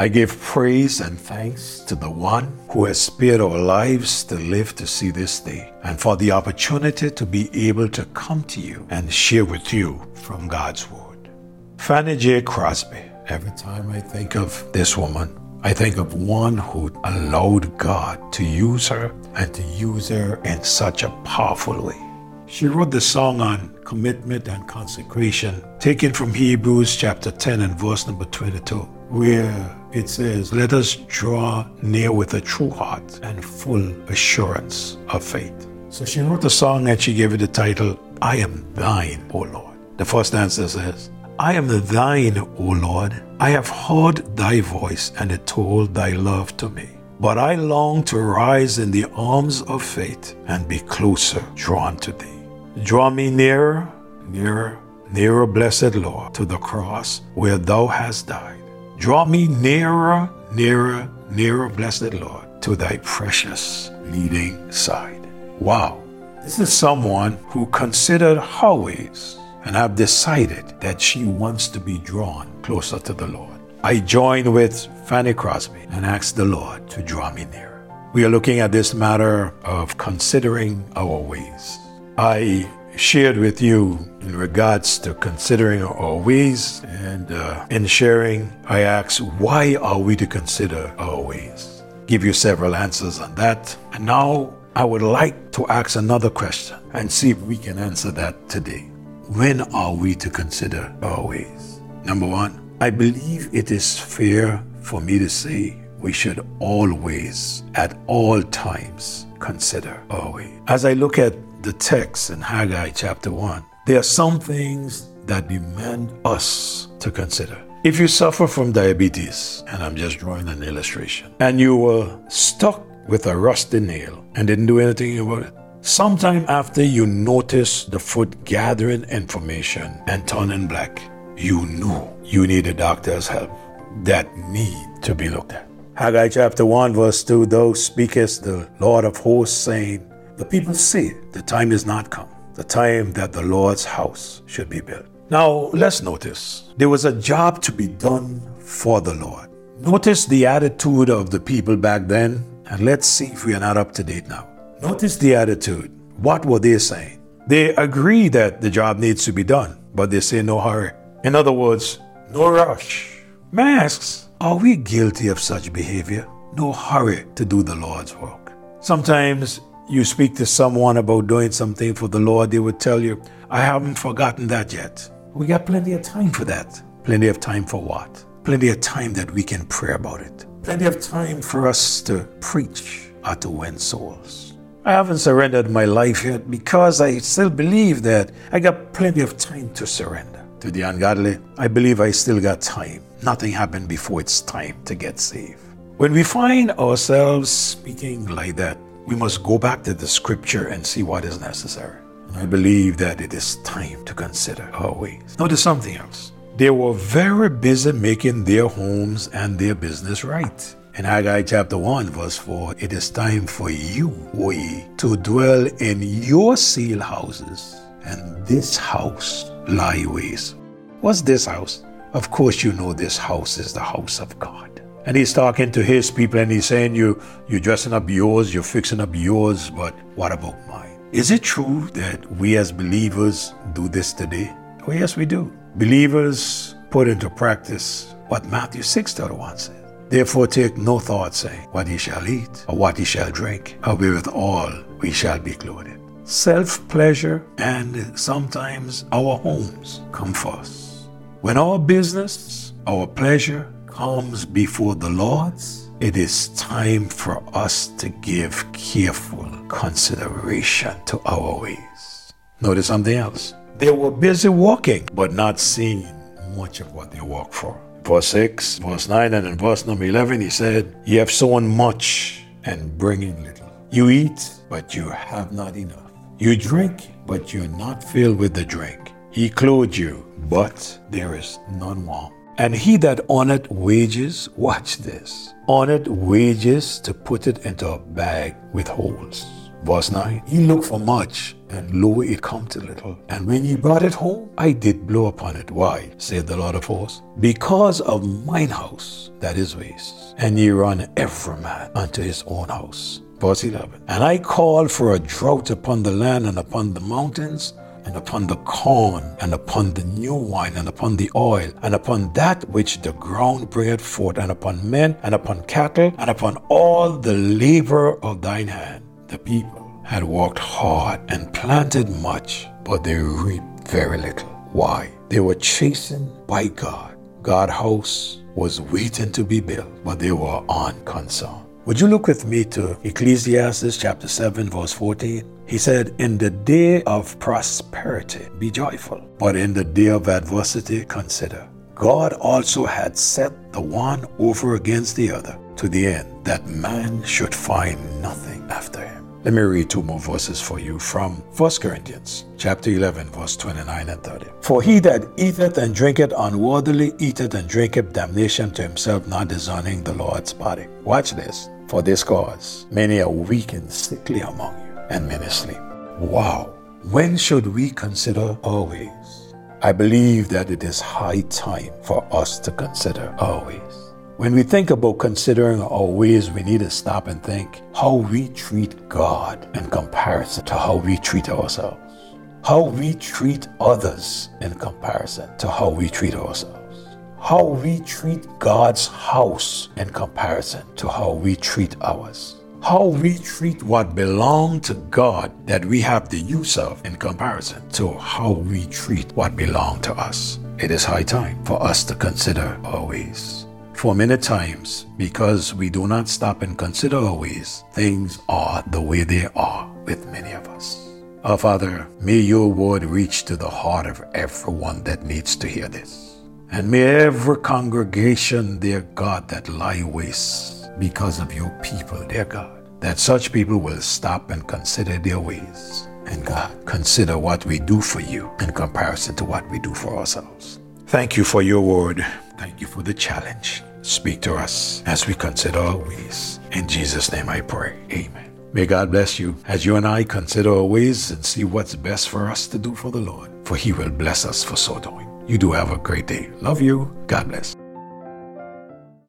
I give praise and thanks to the one who has spared our lives to live to see this day and for the opportunity to be able to come to you and share with you from God's Word. Fanny J. Crosby. Every time I think of this woman, I think of one who allowed God to use her and to use her in such a powerful way. She wrote the song on commitment and consecration, taken from Hebrews chapter 10 and verse number 22, where it says, Let us draw near with a true heart and full assurance of faith. So she wrote the song and she gave it the title, I am thine, O Lord. The first answer says, I am thine, O Lord. I have heard thy voice, and it told thy love to me. But I long to rise in the arms of faith and be closer drawn to thee. Draw me nearer, nearer, nearer, blessed Lord, to the cross where thou hast died. Draw me nearer, nearer, nearer, blessed Lord, to thy precious leading side. Wow. This is someone who considered her ways and have decided that she wants to be drawn closer to the Lord. I join with Fanny Crosby and ask the Lord to draw me near. We are looking at this matter of considering our ways. I shared with you in regards to considering our ways, and uh, in sharing, I asked, why are we to consider our ways? Give you several answers on that. And now I would like to ask another question and see if we can answer that today. When are we to consider our ways? Number one, I believe it is fair for me to say we should always, at all times, consider our ways. As I look at the text in Haggai chapter 1, there are some things that demand us to consider. If you suffer from diabetes, and I'm just drawing an illustration, and you were stuck with a rusty nail and didn't do anything about it, Sometime after you notice the foot gathering information and turning black, you knew you need a doctor's help that need to be looked at. Haggai chapter 1 verse 2, Thou speakest the Lord of hosts saying, The people say the time is not come, the time that the Lord's house should be built. Now let's notice, there was a job to be done for the Lord. Notice the attitude of the people back then, and let's see if we are not up to date now. Notice the attitude. What were they saying? They agree that the job needs to be done, but they say no hurry. In other words, no rush. Masks, are we guilty of such behavior? No hurry to do the Lord's work. Sometimes you speak to someone about doing something for the Lord, they would tell you, I haven't forgotten that yet. We got plenty of time for that. Plenty of time for what? Plenty of time that we can pray about it. Plenty of time for us to preach or to win souls. I haven't surrendered my life yet because I still believe that I got plenty of time to surrender. To the ungodly, I believe I still got time. Nothing happened before it's time to get saved. When we find ourselves speaking like that, we must go back to the scripture and see what is necessary. I believe that it is time to consider our ways. Notice something else. They were very busy making their homes and their business right. In Haggai chapter 1, verse 4, it is time for you, we, to dwell in your seal houses, and this house lie waste. What's this house? Of course, you know this house is the house of God. And he's talking to his people and he's saying, you, You're dressing up yours, you're fixing up yours, but what about mine? Is it true that we as believers do this today? Oh, yes, we do. Believers put into practice what Matthew 6 31 says. Therefore take no thought, saying, What ye shall eat, or what ye shall drink, or wherewithal we shall be clothed. Self pleasure and sometimes our homes come first. When our business, our pleasure comes before the Lord's, it is time for us to give careful consideration to our ways. Notice something else. They were busy walking, but not seeing much of what they walk for verse 6, verse 9, and in verse number 11, he said, You have sown much and bringing little. You eat, but you have not enough. You drink, but you're not filled with the drink. He clothed you, but there is none warm. And he that honored wages, watch this, honored wages to put it into a bag with holes. Verse 9, he looked for much and lo, it come to little. And when ye brought it home, I did blow upon it. Why? saith the Lord of hosts. Because of mine house that is waste. And ye run every man unto his own house. Verse 11. And I called for a drought upon the land and upon the mountains, and upon the corn, and upon the new wine, and upon the oil, and upon that which the ground bringeth forth, and upon men, and upon cattle, and upon all the labor of thine hand. The people had worked hard and planted much, but they reaped very little. Why? They were chastened by God. God's house was waiting to be built, but they were unconcerned. Would you look with me to Ecclesiastes chapter 7, verse 14? He said, In the day of prosperity, be joyful, but in the day of adversity, consider. God also had set the one over against the other to the end that man should find nothing after him. Let me read two more verses for you from 1 Corinthians chapter 11 verse 29 and 30. For he that eateth and drinketh unworthily eateth and drinketh damnation to himself, not discerning the Lord's body. Watch this. For this cause many are weak and sickly among you, and many sleep. Wow. When should we consider our ways? I believe that it is high time for us to consider our ways. When we think about considering our ways, we need to stop and think how we treat God in comparison to how we treat ourselves. How we treat others in comparison to how we treat ourselves. How we treat God's house in comparison to how we treat ours. How we treat what belongs to God that we have the use of in comparison to how we treat what belongs to us. It is high time for us to consider our ways. For many times, because we do not stop and consider our ways, things are the way they are with many of us. Our Father, may your word reach to the heart of everyone that needs to hear this. And may every congregation, dear God, that lie waste because of your people, dear God, that such people will stop and consider their ways. And God, consider what we do for you in comparison to what we do for ourselves. Thank you for your word. Thank you for the challenge. Speak to us as we consider our ways. In Jesus' name I pray. Amen. May God bless you as you and I consider our ways and see what's best for us to do for the Lord, for He will bless us for so doing. You do have a great day. Love you. God bless.